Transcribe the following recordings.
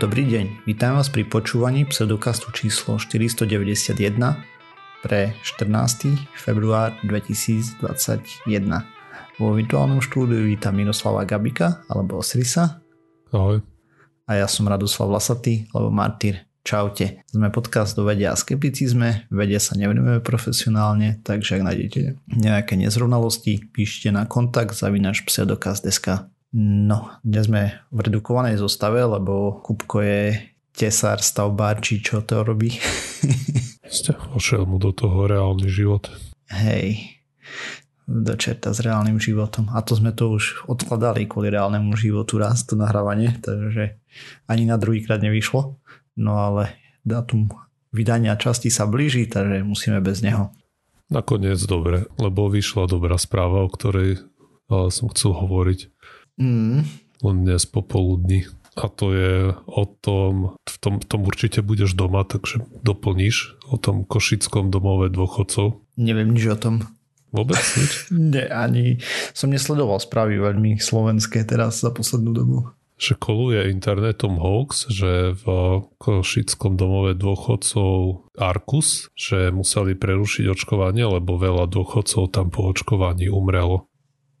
Dobrý deň, vítam vás pri počúvaní pseudokastu číslo 491 pre 14. február 2021. Vo virtuálnom štúdiu vítam Miroslava Gabika alebo Osrisa. Ahoj. A ja som Radoslav Lasatý alebo Martyr. Čaute. Sme podcast do vedia a skepticizme. Vedia sa nevenujeme profesionálne, takže ak nájdete nejaké nezrovnalosti, píšte na kontakt zavinač pseudokast.sk. No, dnes sme v redukovanej zostave, lebo Kupko je tesár, stavbár, či čo to robí. Ste ošiel mu do toho reálny život. Hej, do čerta s reálnym životom. A to sme to už odkladali kvôli reálnemu životu raz to nahrávanie, takže ani na druhýkrát nevyšlo. No ale dátum vydania časti sa blíži, takže musíme bez neho. Nakoniec dobre, lebo vyšla dobrá správa, o ktorej som chcel hovoriť. Mm. Len dnes popoludní. A to je o tom, v tom, v tom určite budeš doma, takže doplníš o tom košickom domove dôchodcov. Neviem nič o tom. Vôbec nič? Nie, ani som nesledoval správy veľmi slovenské teraz za poslednú dobu. Že koluje internetom hoax, že v košickom domove dôchodcov Arkus, že museli prerušiť očkovanie, lebo veľa dôchodcov tam po očkovaní umrelo.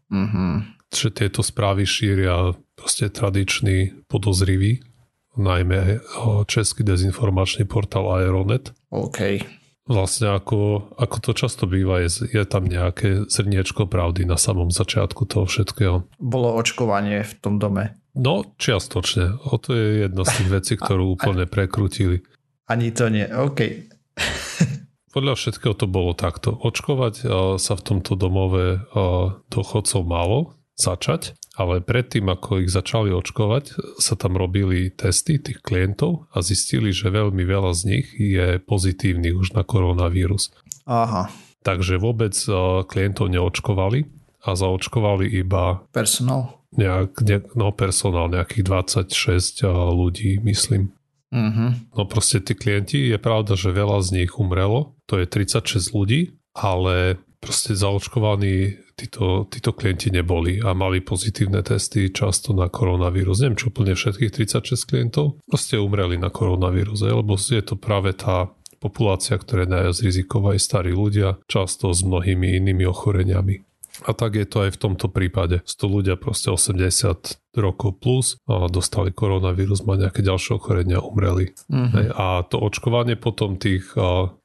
Mm-hmm že tieto správy šíria proste tradičný podozrivý, najmä český dezinformačný portál Aeronet. OK. Vlastne ako, ako to často býva, je, je tam nejaké zrniečko pravdy na samom začiatku toho všetkého. Bolo očkovanie v tom dome. No, čiastočne. O to je jedna z tých vecí, ktorú úplne prekrutili. Ani to nie. OK. Podľa všetkého to bolo takto. Očkovať sa v tomto domove dochodcov malo, začať, ale predtým, ako ich začali očkovať, sa tam robili testy tých klientov a zistili, že veľmi veľa z nich je pozitívnych už na koronavírus. Aha. Takže vôbec eh, klientov neočkovali a zaočkovali iba... Personál? Nejak, ne, no personál, nejakých 26 eh, ľudí, myslím. Uh-huh. No proste tí klienti, je pravda, že veľa z nich umrelo, to je 36 ľudí, ale proste zaočkovaní títo, títo klienti neboli a mali pozitívne testy často na koronavírus. Neviem, čo úplne všetkých 36 klientov proste umreli na koronavírus, lebo je to práve tá populácia, ktorá je najviac riziková, aj starí ľudia, často s mnohými inými ochoreniami. A tak je to aj v tomto prípade. 100 ľudia proste 80 rokov plus a dostali koronavírus, má nejaké ďalšie ochorenia, umreli. Mm-hmm. A to očkovanie potom tých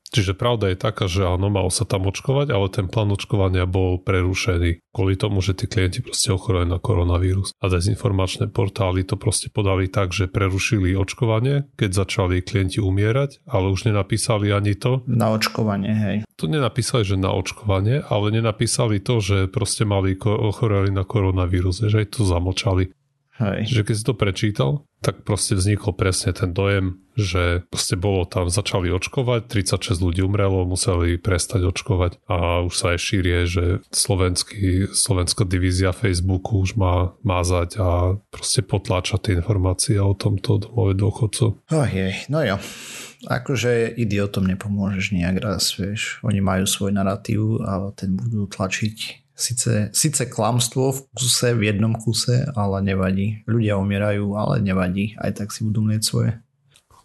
Čiže pravda je taká, že áno, malo sa tam očkovať, ale ten plán očkovania bol prerušený kvôli tomu, že tí klienti proste ochoreli na koronavírus. A dezinformačné portály to proste podali tak, že prerušili očkovanie, keď začali klienti umierať, ale už nenapísali ani to. Na očkovanie, hej. To nenapísali, že na očkovanie, ale nenapísali to, že proste mali ochoreli na koronavírus, že aj to zamočali. Hej. Že keď si to prečítal, tak proste vznikol presne ten dojem, že proste bolo tam, začali očkovať, 36 ľudí umrelo, museli prestať očkovať a už sa aj šírie, že slovenský, slovenská divízia Facebooku už má mázať a proste potláčať tie informácie o tomto domove dôchodcov. Oh jej, no jo. Akože idiotom nepomôžeš nejak raz, vieš. Oni majú svoj narratív a ten budú tlačiť Sice, sice klamstvo v kuse, v jednom kuse, ale nevadí. Ľudia umierajú, ale nevadí. Aj tak si budú mlieť svoje.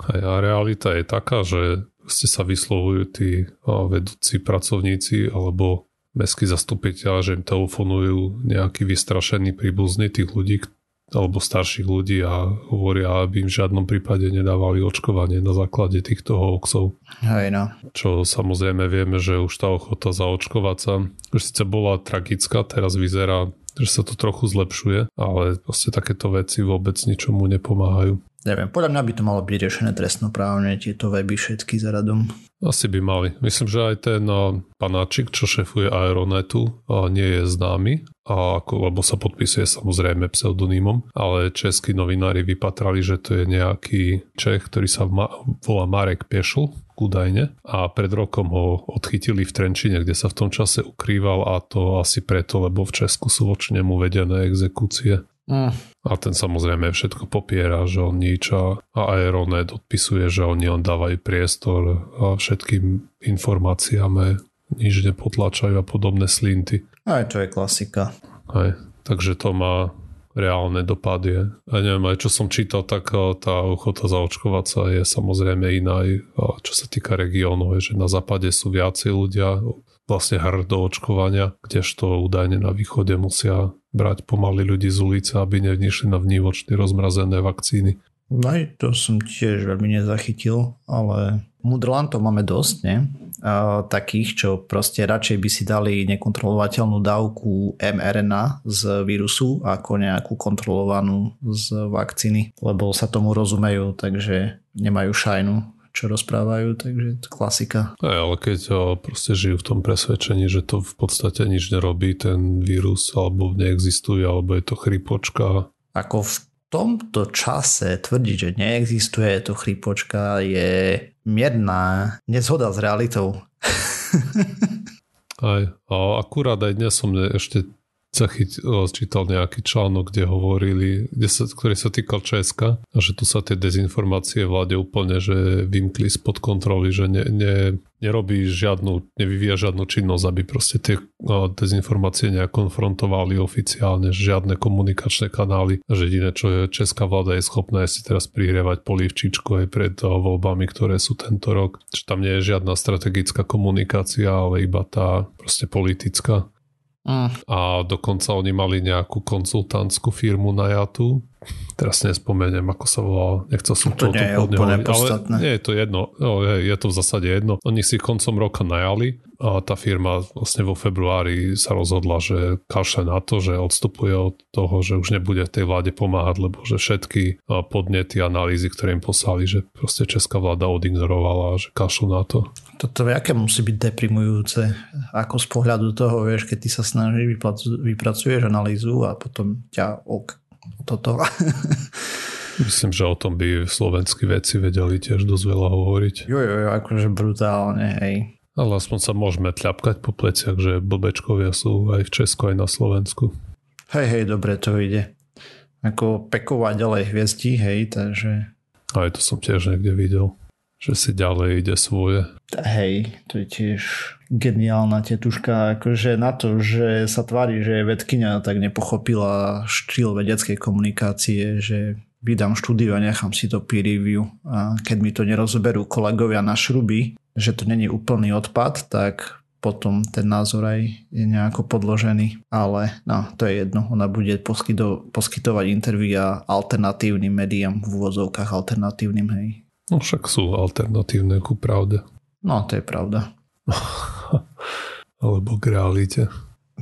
A realita je taká, že ste sa vyslovujú tí vedúci pracovníci alebo mestskí zastupiteľ, že im telefonujú nejakí vystrašení príbuzní tých ľudí, alebo starších ľudí a hovoria, aby im v žiadnom prípade nedávali očkovanie na základe týchto hoaxov. Hej no. Čo samozrejme vieme, že už tá ochota zaočkovať sa už síce bola tragická, teraz vyzerá, že sa to trochu zlepšuje, ale proste takéto veci vôbec ničomu nepomáhajú. Neviem, podľa mňa by to malo byť riešené trestnoprávne, tieto weby všetky za radom. Asi by mali. Myslím, že aj ten panáčik, čo šefuje Aeronetu, nie je známy, a ako, lebo sa podpisuje samozrejme pseudonymom, ale českí novinári vypatrali, že to je nejaký Čech, ktorý sa ma- volá Marek Pešl, údajne a pred rokom ho odchytili v Trenčine, kde sa v tom čase ukrýval a to asi preto, lebo v Česku sú voči nemu vedené exekúcie. Mm. A ten samozrejme všetko popiera, že on nič a, Aeronet odpisuje, že oni on dávajú priestor a všetkým informáciám nič nepotlačajú a podobné slinty. Aj to je klasika. Aj, takže to má reálne dopady. A neviem, aj čo som čítal, tak tá ochota zaočkovať sa je samozrejme iná, čo sa týka regiónov, že na západe sú viacej ľudia vlastne hr do očkovania, kdežto údajne na východe musia brať pomaly ľudí z ulice, aby nevnišli na vnívočne rozmrazené vakcíny. No to som tiež veľmi nezachytil, ale mudrlantov máme dosť, ne? A, takých, čo proste radšej by si dali nekontrolovateľnú dávku mRNA z vírusu ako nejakú kontrolovanú z vakcíny, lebo sa tomu rozumejú, takže nemajú šajnu čo rozprávajú, takže to klasika. Aj, ale keď proste žijú v tom presvedčení, že to v podstate nič nerobí, ten vírus, alebo neexistuje, alebo je to chrypočka. Ako v tomto čase tvrdiť, že neexistuje to chrípočka je mierna nezhoda s realitou. aj, a akurát aj dnes som ešte zachyt, čítal nejaký článok, kde hovorili, kde sa, ktorý sa týkal Česka a že tu sa tie dezinformácie vláde úplne že vymkli spod kontroly, že ne, ne, nerobí žiadnu, nevyvíja žiadnu činnosť, aby proste tie dezinformácie nejak konfrontovali oficiálne, žiadne komunikačné kanály, že jediné, čo je česká vláda je schopná je si teraz prihrievať polivčičku aj pred voľbami, ktoré sú tento rok. Že tam nie je žiadna strategická komunikácia, ale iba tá proste politická. Mm. A dokonca oni mali nejakú konzultantskú firmu najatú. Teraz nespomeniem, ako sa volá. Nechcel som to, to nie je úplne podstatné. Ale nie je to jedno. No, je, je to v zásade jedno. Oni si koncom roka najali a tá firma vlastne vo februári sa rozhodla, že kašle na to, že odstupuje od toho, že už nebude tej vláde pomáhať, lebo že všetky podnety, analýzy, ktoré im poslali, že proste česká vláda odignorovala, že kašľú na to. Toto aké musí byť deprimujúce, ako z pohľadu toho, vieš, keď ty sa snažíš, vypracuješ analýzu a potom ťa ok, toto. Myslím, že o tom by slovenskí veci vedeli tiež dosť veľa hovoriť. Jo, jo, jo, akože brutálne, hej. Ale aspoň sa môžeme tľapkať po pleciach, že blbečkovia sú aj v Česku, aj na Slovensku. Hej, hej, dobre to ide. Ako peková ďalej hviezdí, hej, takže... Aj to som tiež niekde videl, že si ďalej ide svoje. Hej, to je tiež geniálna tetuška, akože na to, že sa tvári, že je vedkynia, tak nepochopila štýl vedeckej komunikácie, že vydám štúdiu a nechám si to peer review a keď mi to nerozoberú kolegovia na šruby, že to není úplný odpad, tak potom ten názor aj je nejako podložený. Ale no, to je jedno. Ona bude poskyto, poskytovať intervíja alternatívnym médiám, v úvozovkách alternatívnym, hej. No však sú alternatívne ku pravde. No, to je pravda. Alebo k realite.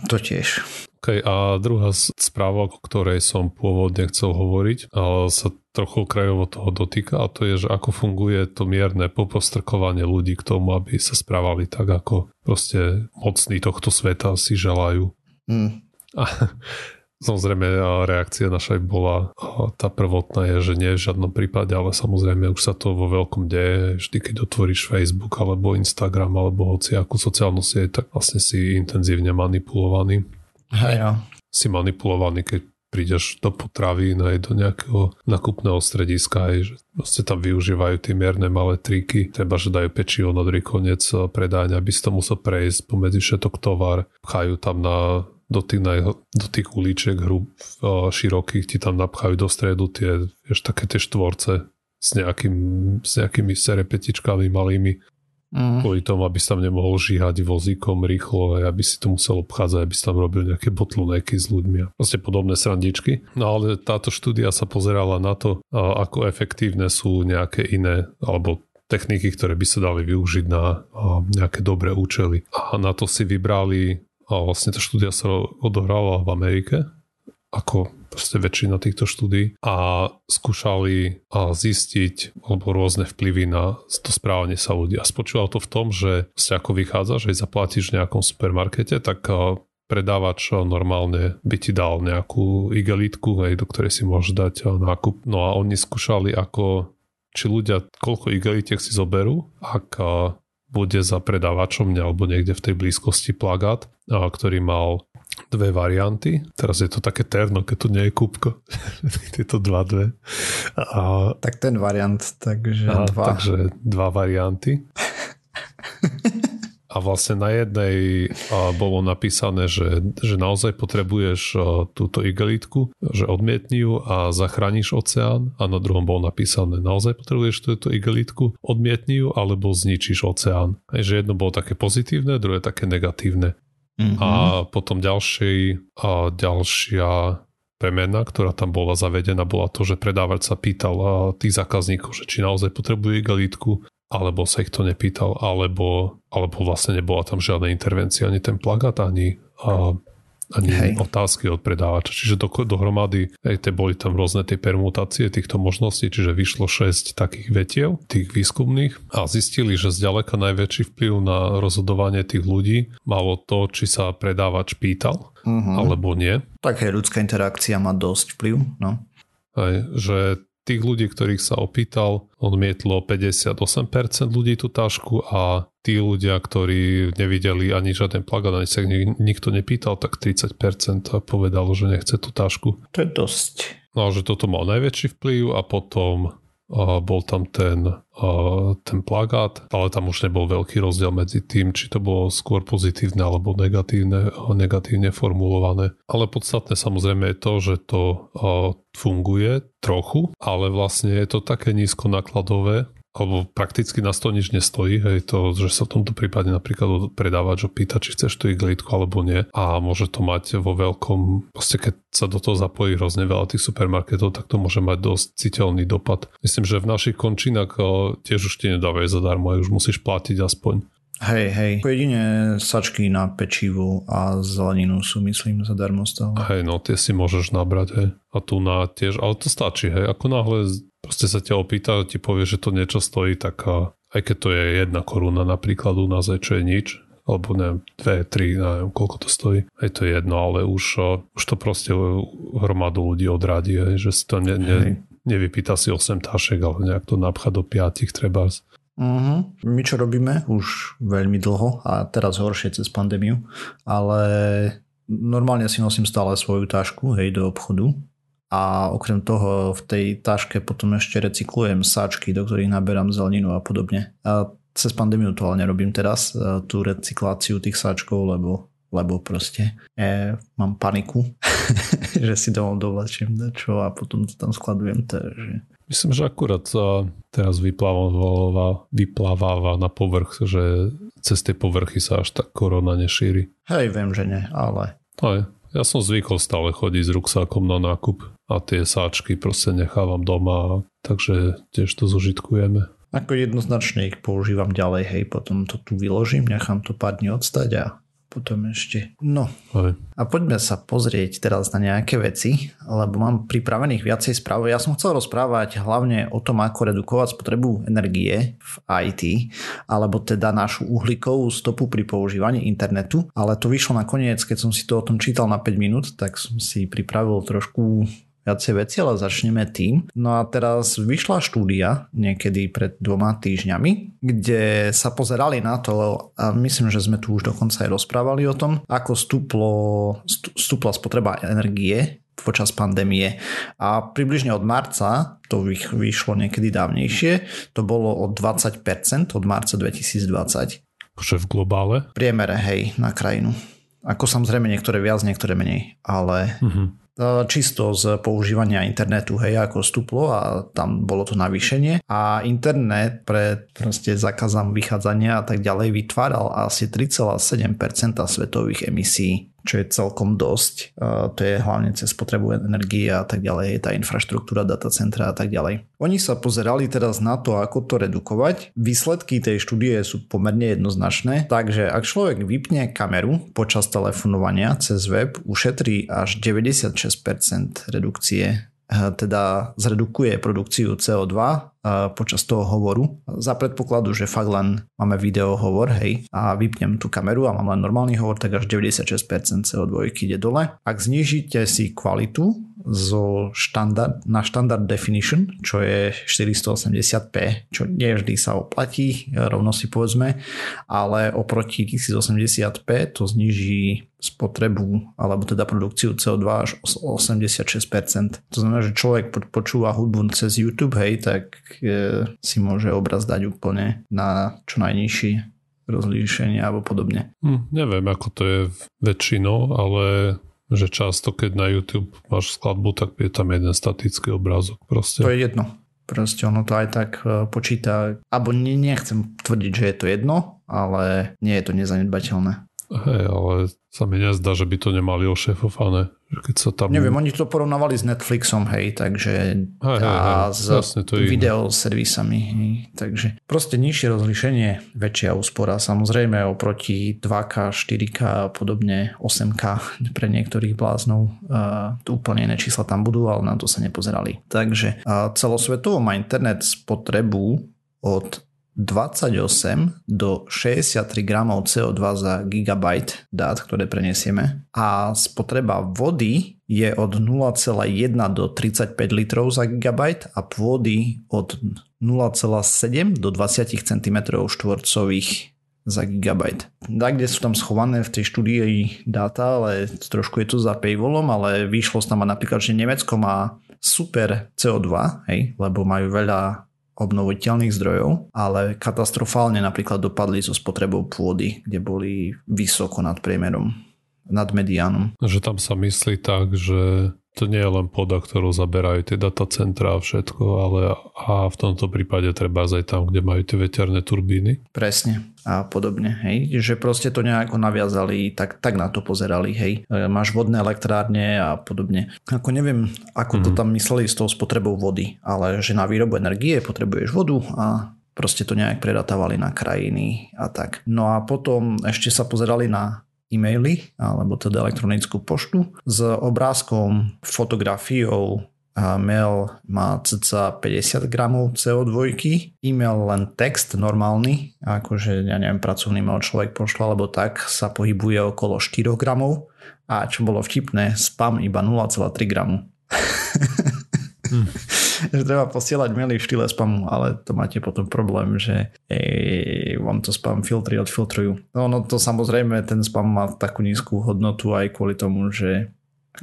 To tiež. Okay, a druhá správa, o ktorej som pôvodne chcel hovoriť, ale sa trochu krajovo toho dotýka a to je, že ako funguje to mierne popostrkovanie ľudí k tomu, aby sa správali tak, ako proste mocní tohto sveta si želajú. Mm. A Samozrejme reakcia naša bola, tá prvotná je, že nie v žiadnom prípade, ale samozrejme už sa to vo veľkom deje, vždy keď otvoríš Facebook alebo Instagram alebo hoci akú sociálnu sieť, tak vlastne si intenzívne manipulovaný. Hej, ja. Si manipulovaný, keď prídeš do potravy, aj do nejakého nakupného strediska, aj, že vlastne tam využívajú tie mierne malé triky, treba, že dajú pečivo na druhý koniec predania, aby si to musel prejsť pomedzi všetok tovar, pchajú tam na do tých, do tých uličiek hrub, širokých ti tam napchajú do stredu tie, vieš, také tie štvorce s, nejakým, s nejakými serepetičkami malými Mm. Kvôli tomu, aby si tam nemohol žíhať vozíkom rýchlo aby si to musel obchádzať, aby si tam robil nejaké botluneky s ľuďmi a vlastne podobné srandičky. No ale táto štúdia sa pozerala na to, ako efektívne sú nejaké iné alebo techniky, ktoré by sa dali využiť na nejaké dobré účely. A na to si vybrali, a vlastne tá štúdia sa odohrala v Amerike, ako proste väčšina týchto štúdí a skúšali zistiť alebo rôzne vplyvy na to správanie sa ľudí. A spočívalo to v tom, že sa ako vychádza, že zaplatíš v nejakom supermarkete, tak predávač normálne by ti dal nejakú igelitku, hej, do ktorej si môžeš dať nákup. No a oni skúšali ako či ľudia koľko igelitiek si zoberú, ak bude za predávačom alebo niekde v tej blízkosti plagát, ktorý mal dve varianty. Teraz je to také terno, keď tu nie je kúbko. Tieto dva dve. A... Tak ten variant, takže a, dva. Takže dva varianty. a vlastne na jednej bolo napísané, že, že naozaj potrebuješ túto igelitku, že odmietni ju a zachrániš oceán a na druhom bolo napísané, naozaj potrebuješ túto igelitku, odmietni ju alebo zničíš oceán. Že jedno bolo také pozitívne, druhé také negatívne. Mm-hmm. A potom ďalší, a ďalšia premena, ktorá tam bola zavedená, bola to, že predávač sa pýtal tých zákazníkov, že či naozaj potrebujú igelitku alebo sa ich to nepýtal, alebo, alebo vlastne nebola tam žiadna intervencia, ani ten plagát, ani, a, ani Hej. otázky od predávača. Čiže do, dohromady hej, te boli tam rôzne tie permutácie týchto možností, čiže vyšlo 6 takých vetiev, tých výskumných a zistili, že zďaleka najväčší vplyv na rozhodovanie tých ľudí malo to, či sa predávač pýtal, uh-huh. alebo nie. Tak hej, ľudská interakcia má dosť vplyv, no. Hej, že tých ľudí, ktorých sa opýtal, odmietlo 58% ľudí tú tašku a tí ľudia, ktorí nevideli ani žiaden plagát, ani sa nikto nepýtal, tak 30% povedalo, že nechce tú tašku. To je dosť. No že toto mal najväčší vplyv a potom bol tam ten, ten plagát, ale tam už nebol veľký rozdiel medzi tým, či to bolo skôr pozitívne alebo negatívne, negatívne formulované. Ale podstatné samozrejme je to, že to funguje trochu, ale vlastne je to také nízko nakladové, alebo prakticky nás to nič nestojí, hej, to, že sa v tomto prípade napríklad predávač opýta, či chceš tú igelitku alebo nie a môže to mať vo veľkom, proste keď sa do toho zapojí hrozne veľa tých supermarketov, tak to môže mať dosť citeľný dopad. Myslím, že v našich končinách tiež už ti nedávajú zadarmo, aj už musíš platiť aspoň. Hej, hej. Jedine sačky na pečivu a zeleninu sú, myslím, zadarmo stále. Hej, no tie si môžeš nabrať, hej. A tu na tiež, ale to stačí, hej. Ako náhle proste sa ťa opýta, ti povie, že to niečo stojí, tak aj keď to je jedna koruna napríklad u nás, aj čo je nič, alebo neviem, dve, tri, neviem, koľko to stojí. Aj to je jedno, ale už, už to proste hromadu ľudí odradí, že si to ne, ne, nevypýta si 8 tašek, ale nejak to napcha do 5 treba. Uh-huh. My čo robíme už veľmi dlho a teraz horšie cez pandémiu, ale normálne si nosím stále svoju tašku, hej, do obchodu a okrem toho v tej taške potom ešte recyklujem sáčky, do ktorých naberám zeleninu a podobne. A cez pandémiu to ale nerobím teraz, tú recykláciu tých sáčkov, lebo lebo proste e, mám paniku, že si domov dovlačím čo a potom to tam skladujem. Takže Myslím, že akurát teraz vypláváva, vypláváva na povrch, že cez tie povrchy sa až tak korona nešíri. Hej, viem, že nie, ale... Aj, ja som zvykol stále chodiť s ruksákom na nákup a tie sáčky proste nechávam doma, takže tiež to zužitkujeme. Ako jednoznačne ich používam ďalej, hej, potom to tu vyložím, nechám to pár dní odstať a potom ešte. No. Aj. A poďme sa pozrieť teraz na nejaké veci, lebo mám pripravených viacej správ. Ja som chcel rozprávať hlavne o tom, ako redukovať spotrebu energie v IT, alebo teda našu uhlíkovú stopu pri používaní internetu, ale to vyšlo nakoniec, keď som si to o tom čítal na 5 minút, tak som si pripravil trošku viacej veci, ale začneme tým. No a teraz vyšla štúdia niekedy pred dvoma týždňami, kde sa pozerali na to, a myslím, že sme tu už dokonca aj rozprávali o tom, ako stúplo, stúpla spotreba energie počas pandémie. A približne od marca, to vyšlo niekedy dávnejšie, to bolo o 20% od marca 2020. Že v globále? Priemere, hej, na krajinu. Ako samozrejme niektoré viac, niektoré menej, ale uh-huh čisto z používania internetu, hej, ako stuplo a tam bolo to navýšenie. A internet pre proste zákazom vychádzania a tak ďalej vytváral asi 3,7% svetových emisí čo je celkom dosť. To je hlavne cez potrebu energie a tak ďalej, tá infraštruktúra, datacentra a tak ďalej. Oni sa pozerali teraz na to, ako to redukovať. Výsledky tej štúdie sú pomerne jednoznačné, takže ak človek vypne kameru počas telefonovania cez web, ušetrí až 96% redukcie teda zredukuje produkciu CO2 počas toho hovoru. Za predpokladu, že fakt len máme video hovor, hej, a vypnem tú kameru a mám len normálny hovor, tak až 96% CO2 ide dole. Ak znižíte si kvalitu zo štandard, na štandard definition, čo je 480p, čo nie vždy sa oplatí, rovno si povedzme, ale oproti 1080p to zniží spotrebu alebo teda produkciu CO2 až 86%. To znamená, že človek počúva hudbu cez YouTube, hej, tak e, si môže obraz dať úplne na čo najnižší rozlíšenie alebo podobne. Hm, neviem, ako to je väčšinou, ale že často, keď na YouTube máš skladbu, tak je tam jeden statický obrázok proste. To je jedno. Proste ono to aj tak e, počíta, alebo nechcem tvrdiť, že je to jedno, ale nie je to nezanedbateľné. Hej, ale sa mi nezdá, že by to nemali ošefované. Keď sa tam... Neviem, oni to porovnávali s Netflixom, hej, takže hej, hej, hej. s Jasne, to videoservisami, hej, takže proste nižšie rozlišenie, väčšia úspora, samozrejme oproti 2K, 4K a podobne, 8K pre niektorých bláznov, uh, úplne iné čísla tam budú, ale na to sa nepozerali. Takže uh, celosvetovo má internet spotrebu od 28 do 63 gramov CO2 za gigabyte dát, ktoré prenesieme a spotreba vody je od 0,1 do 35 litrov za gigabyte a pôdy od 0,7 do 20 cm štvorcových za gigabyte. Da, kde sú tam schované v tej štúdii dáta, ale trošku je to za paywallom, ale vyšlo tam napríklad, že Nemecko má super CO2, hej, lebo majú veľa obnoviteľných zdrojov, ale katastrofálne napríklad dopadli so spotrebou pôdy, kde boli vysoko nad priemerom, nad mediánom. Že tam sa myslí tak, že to nie je len poda, ktorú zaberajú tie datacentra a všetko, ale a v tomto prípade treba aj tam, kde majú tie veterné turbíny. Presne a podobne, hej, že proste to nejako naviazali, tak, tak na to pozerali, hej, e, máš vodné elektrárne a podobne. Ako neviem, ako mm. to mhm. tam mysleli s tou spotrebou vody, ale že na výrobu energie potrebuješ vodu a proste to nejak predatávali na krajiny a tak. No a potom ešte sa pozerali na e-maily alebo teda elektronickú poštu s obrázkom, fotografiou a mail má cca 50 gramov CO2, e-mail len text normálny, akože ja neviem, pracovný mail človek pošla, alebo tak sa pohybuje okolo 4 gramov a čo bolo vtipné, spam iba 0,3 gramu. Hmm. že treba posielať maily v štýle spamu, ale to máte potom problém, že ej, vám to spam filtry odfiltrujú. No, no to samozrejme, ten spam má takú nízku hodnotu aj kvôli tomu, že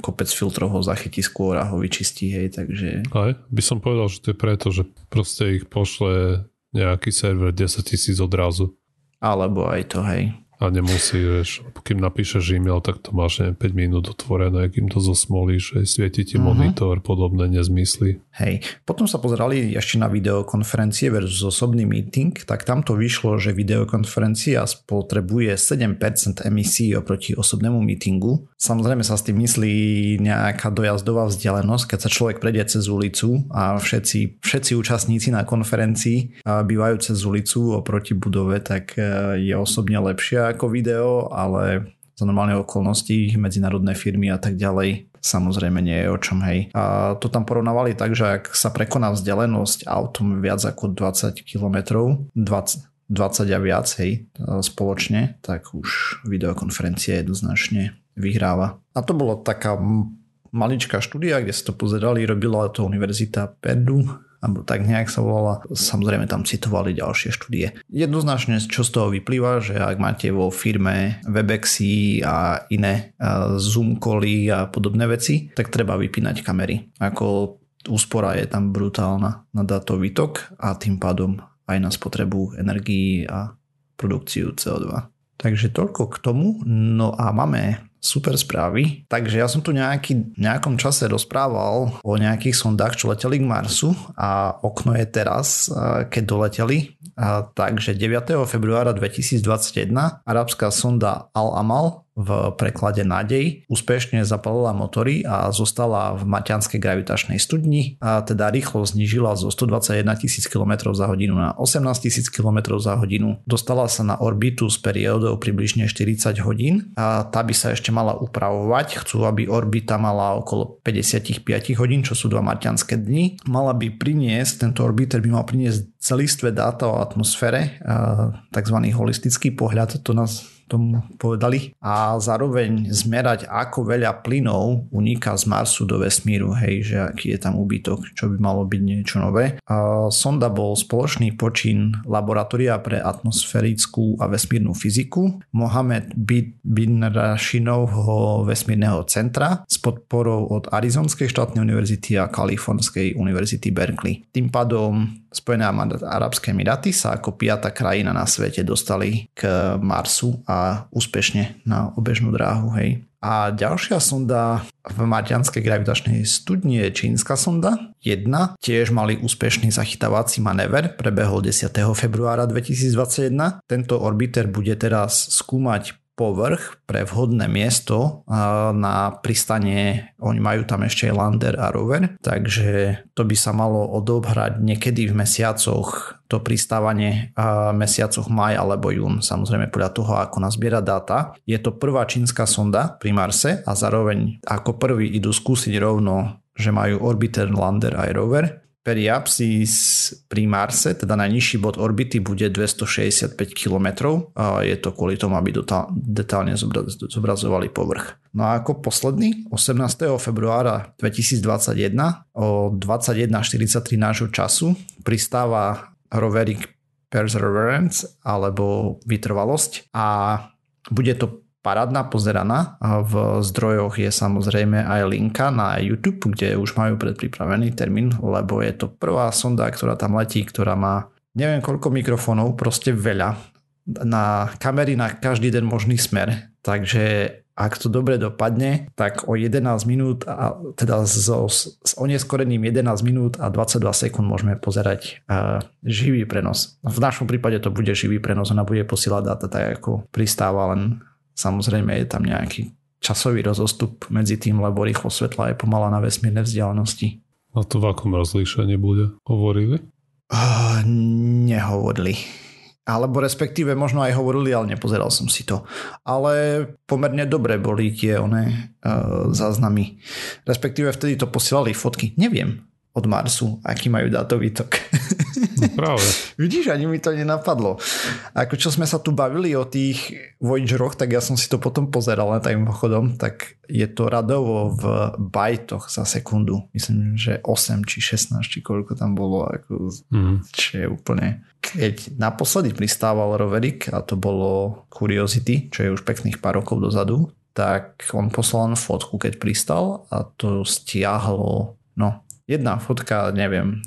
kopec filtrov ho zachytí skôr a ho vyčistí, hej, takže... Aj, by som povedal, že to je preto, že proste ich pošle nejaký server 10 tisíc odrazu. Alebo aj to, hej a nemusí, vieš, kým napíšeš e-mail, tak to máš neviem, 5 minút otvorené, kým to zosmolíš, že svieti ti uh-huh. monitor, podobné nezmysly. Hej, potom sa pozerali ešte na videokonferencie versus osobný meeting, tak tam to vyšlo, že videokonferencia spotrebuje 7% emisí oproti osobnému meetingu. Samozrejme sa s tým myslí nejaká dojazdová vzdialenosť, keď sa človek prejde cez ulicu a všetci, všetci účastníci na konferencii bývajú cez ulicu oproti budove, tak e, je osobne lepšia ako video, ale za normálne okolnosti, medzinárodné firmy a tak ďalej, samozrejme nie je o čom, hej. A to tam porovnávali tak, že ak sa prekoná vzdialenosť autom viac ako 20 km, 20, 20 a viac, hej, spoločne, tak už videokonferencia jednoznačne vyhráva. A to bolo taká maličká štúdia, kde sa to pozerali, robila to Univerzita Perdue alebo tak nejak sa volala. Samozrejme tam citovali ďalšie štúdie. Jednoznačne, čo z toho vyplýva, že ak máte vo firme Webexy a iné Zoom cally a podobné veci, tak treba vypínať kamery. Ako úspora je tam brutálna na datový tok a tým pádom aj na spotrebu energií a produkciu CO2. Takže toľko k tomu. No a máme super správy. Takže ja som tu nejaký, nejakom čase rozprával o nejakých sondách, čo leteli k Marsu a okno je teraz, keď doleteli. Takže 9. februára 2021 arabská sonda Al-Amal v preklade nádej, úspešne zapalila motory a zostala v Maťanskej gravitačnej studni a teda rýchlo znížila zo 121 tisíc km za hodinu na 18 tisíc km za hodinu. Dostala sa na orbitu s periódou približne 40 hodín a tá by sa ešte mala upravovať. Chcú, aby orbita mala okolo 55 hodín, čo sú dva maťanské dni. Mala by priniesť, tento orbiter by mal priniesť celistvé dáta o atmosfére, tzv. holistický pohľad, to nás tomu povedali a zároveň zmerať, ako veľa plynov uniká z Marsu do vesmíru, hej, že aký je tam úbytok, čo by malo byť niečo nové. A sonda bol spoločný počin laboratória pre atmosférickú a vesmírnu fyziku Mohamed bin Rashinovho vesmírneho centra s podporou od Arizonskej štátnej univerzity a Kalifornskej univerzity Berkeley. Tým pádom Spojené Arabské Emiráty sa ako piata krajina na svete dostali k Marsu a úspešne na obežnú dráhu. Hej. A ďalšia sonda v Marianskej gravitačnej studni je čínska sonda. Jedna tiež mali úspešný zachytávací manéver, prebehol 10. februára 2021. Tento orbiter bude teraz skúmať povrch pre vhodné miesto na pristanie. Oni majú tam ešte aj lander a rover, takže to by sa malo odobrať niekedy v mesiacoch to pristávanie v mesiacoch maj alebo jún, samozrejme podľa toho, ako nazbiera dáta. Je to prvá čínska sonda pri Marse a zároveň ako prvý idú skúsiť rovno že majú orbiter, lander aj rover Periapsis pri Marse, teda najnižší bod orbity, bude 265 km je to kvôli tomu, aby detálne zobrazovali povrch. No a ako posledný, 18. februára 2021 o 21.43 nášho času pristáva roverik Perseverance alebo vytrvalosť a bude to parádna pozeraná. V zdrojoch je samozrejme aj linka na YouTube, kde už majú predpripravený termín, lebo je to prvá sonda, ktorá tam letí, ktorá má neviem koľko mikrofónov, proste veľa. Na kamery na každý den možný smer. Takže ak to dobre dopadne, tak o 11 minút, a teda so, s oneskorením 11 minút a 22 sekúnd môžeme pozerať uh, živý prenos. V našom prípade to bude živý prenos, ona bude posielať dáta tak ako pristáva, len Samozrejme je tam nejaký časový rozostup medzi tým, lebo rýchlo svetla je pomala na vesmírne vzdialenosti. A to v akom rozlíšení bude? Hovorili? Uh, nehovorili. Alebo respektíve možno aj hovorili, ale nepozeral som si to. Ale pomerne dobre boli tie one uh, záznamy. Respektíve vtedy to posielali fotky. Neviem od Marsu, aký majú dátový tok. No práve. Vidíš, ani mi to nenapadlo. Ako čo sme sa tu bavili o tých Voyageroch, tak ja som si to potom pozeral na tým chodom, tak je to radovo v bajtoch za sekundu. Myslím, že 8 či 16, či koľko tam bolo. Ako, mm. Čo je úplne... Keď naposledy pristával roverik, a to bolo Curiosity, čo je už pekných pár rokov dozadu, tak on poslal fotku, keď pristal a to stiahlo, no, jedna fotka, neviem,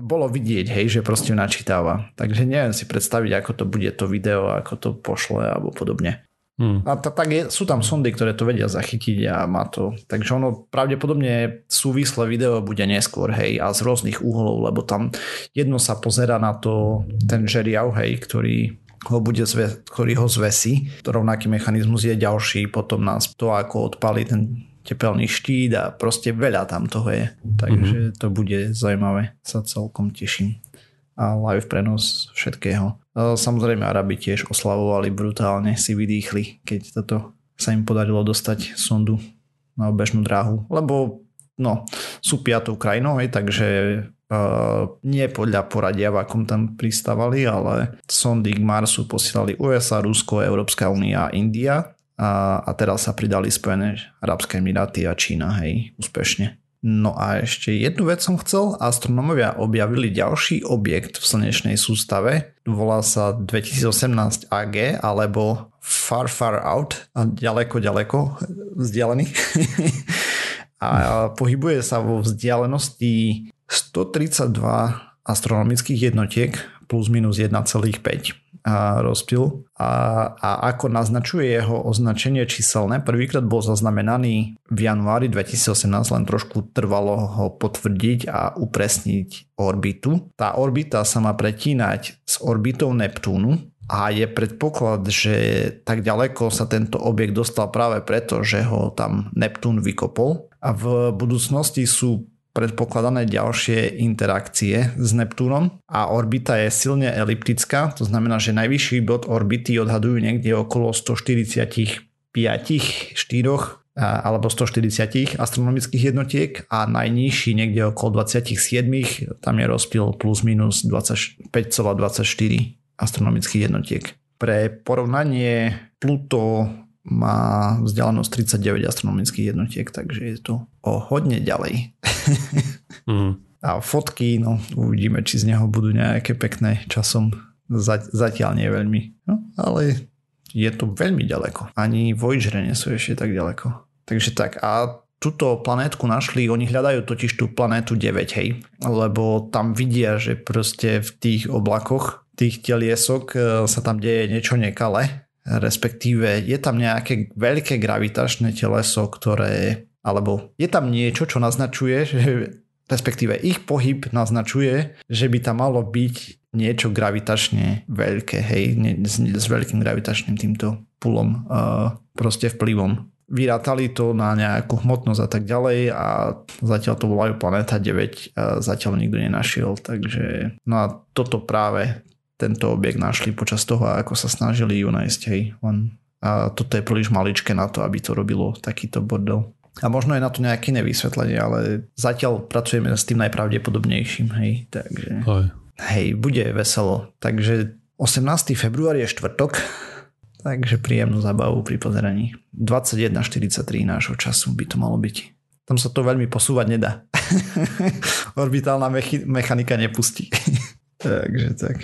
bolo vidieť, hej, že proste načítáva. Takže neviem si predstaviť, ako to bude to video, ako to pošle alebo podobne. Hmm. A t- tak je, sú tam sondy, ktoré to vedia zachytiť a má to. Takže ono pravdepodobne súvislé video bude neskôr, hej, a z rôznych úhlov, lebo tam jedno sa pozera na to ten žeriav, hej, ktorý ho bude zve, ktorý ho zvesí. Rovnaký mechanizmus je ďalší, potom nás to, ako odpali ten tepelný štít a proste veľa tam toho je. Takže mm-hmm. to bude zaujímavé. Sa celkom teším. A live prenos všetkého. Samozrejme Arabi tiež oslavovali brutálne, si vydýchli, keď toto sa im podarilo dostať sondu na obežnú dráhu. Lebo no, sú piatou krajinou, takže Uh, nie podľa poradia, v akom tam pristávali, ale sondy k Marsu posielali USA, Rusko, Európska únia a India a, a teraz sa pridali Spojené Arabské Emiráty a Čína, hej, úspešne. No a ešte jednu vec som chcel. Astronomovia objavili ďalší objekt v slnečnej sústave. Volá sa 2018 AG alebo Far Far Out a ďaleko, ďaleko vzdialený. a pohybuje sa vo vzdialenosti 132 astronomických jednotiek plus minus 1,5 rozptyl a, a ako naznačuje jeho označenie číselné, prvýkrát bol zaznamenaný v januári 2018, len trošku trvalo ho potvrdiť a upresniť orbitu. Tá orbita sa má pretínať s orbitou Neptúnu, a je predpoklad, že tak ďaleko sa tento objekt dostal práve preto, že ho tam Neptún vykopol a v budúcnosti sú predpokladané ďalšie interakcie s Neptúnom a orbita je silne eliptická, to znamená, že najvyšší bod orbity odhadujú niekde okolo 145 4 alebo 140 astronomických jednotiek a najnižší niekde okolo 27, tam je rozpil plus minus 25,24 astronomických jednotiek. Pre porovnanie Pluto má vzdialenosť 39 astronomických jednotiek, takže je to o hodne ďalej. Mm. A fotky, no uvidíme, či z neho budú nejaké pekné časom. Zatiaľ nie veľmi. No, ale je to veľmi ďaleko. Ani Voyager nie sú ešte tak ďaleko. Takže tak. A túto planétku našli, oni hľadajú totiž tú planétu 9, hej, lebo tam vidia, že proste v tých oblakoch tých teliesok e, sa tam deje niečo nekale, respektíve je tam nejaké veľké gravitačné teleso, ktoré, alebo je tam niečo, čo naznačuje, že respektíve ich pohyb naznačuje, že by tam malo byť niečo gravitačne veľké, hej, s, s veľkým gravitačným týmto pulom, uh, proste vplyvom vyrátali to na nejakú hmotnosť a tak ďalej a zatiaľ to volajú Planeta 9 a zatiaľ nikto nenašiel, takže no a toto práve tento objekt našli počas toho, ako sa snažili ju nájsť, hej, len a toto je príliš maličké na to, aby to robilo takýto bordel. A možno je na to nejaké nevysvetlenie, ale zatiaľ pracujeme s tým najpravdepodobnejším, hej, takže... Hej. Hej, bude veselo. Takže 18. február je štvrtok, Takže príjemnú zábavu pri pozeraní. 21.43 nášho času by to malo byť. Tam sa to veľmi posúvať nedá. Orbitálna mechi- mechanika nepustí. Takže tak.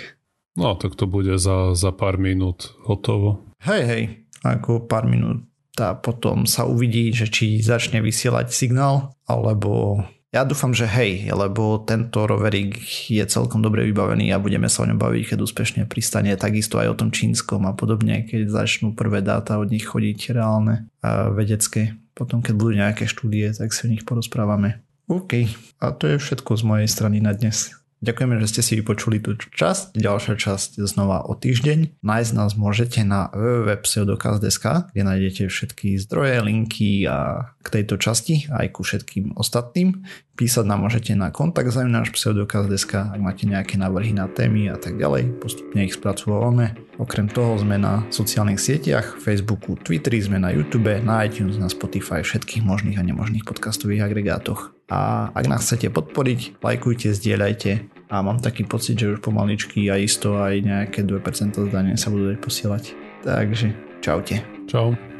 No tak to bude za, za pár minút hotovo. Hej, hej, ako pár minút a potom sa uvidí, že či začne vysielať signál, alebo ja dúfam, že hej, lebo tento roverík je celkom dobre vybavený a budeme sa o ňom baviť, keď úspešne pristane. Takisto aj o tom čínskom a podobne, keď začnú prvé dáta od nich chodiť reálne a vedecké. Potom, keď budú nejaké štúdie, tak si o nich porozprávame. OK, a to je všetko z mojej strany na dnes. Ďakujeme, že ste si vypočuli tú časť. Ďalšia časť znova o týždeň. Nájsť nás môžete na www.pseudokaz.sk, kde nájdete všetky zdroje, linky a k tejto časti, aj ku všetkým ostatným. Písať nám môžete na kontakt náš pseudokaz.sk, ak máte nejaké návrhy na témy a tak ďalej. Postupne ich spracovávame. Okrem toho sme na sociálnych sieťach, Facebooku, Twitteri, sme na YouTube, na iTunes, na Spotify, všetkých možných a nemožných podcastových agregátoch. A ak nás chcete podporiť, lajkujte, zdieľajte a mám taký pocit, že už pomaličky a isto aj nejaké 2% zdanie sa budú posielať. Takže čaute. Čau.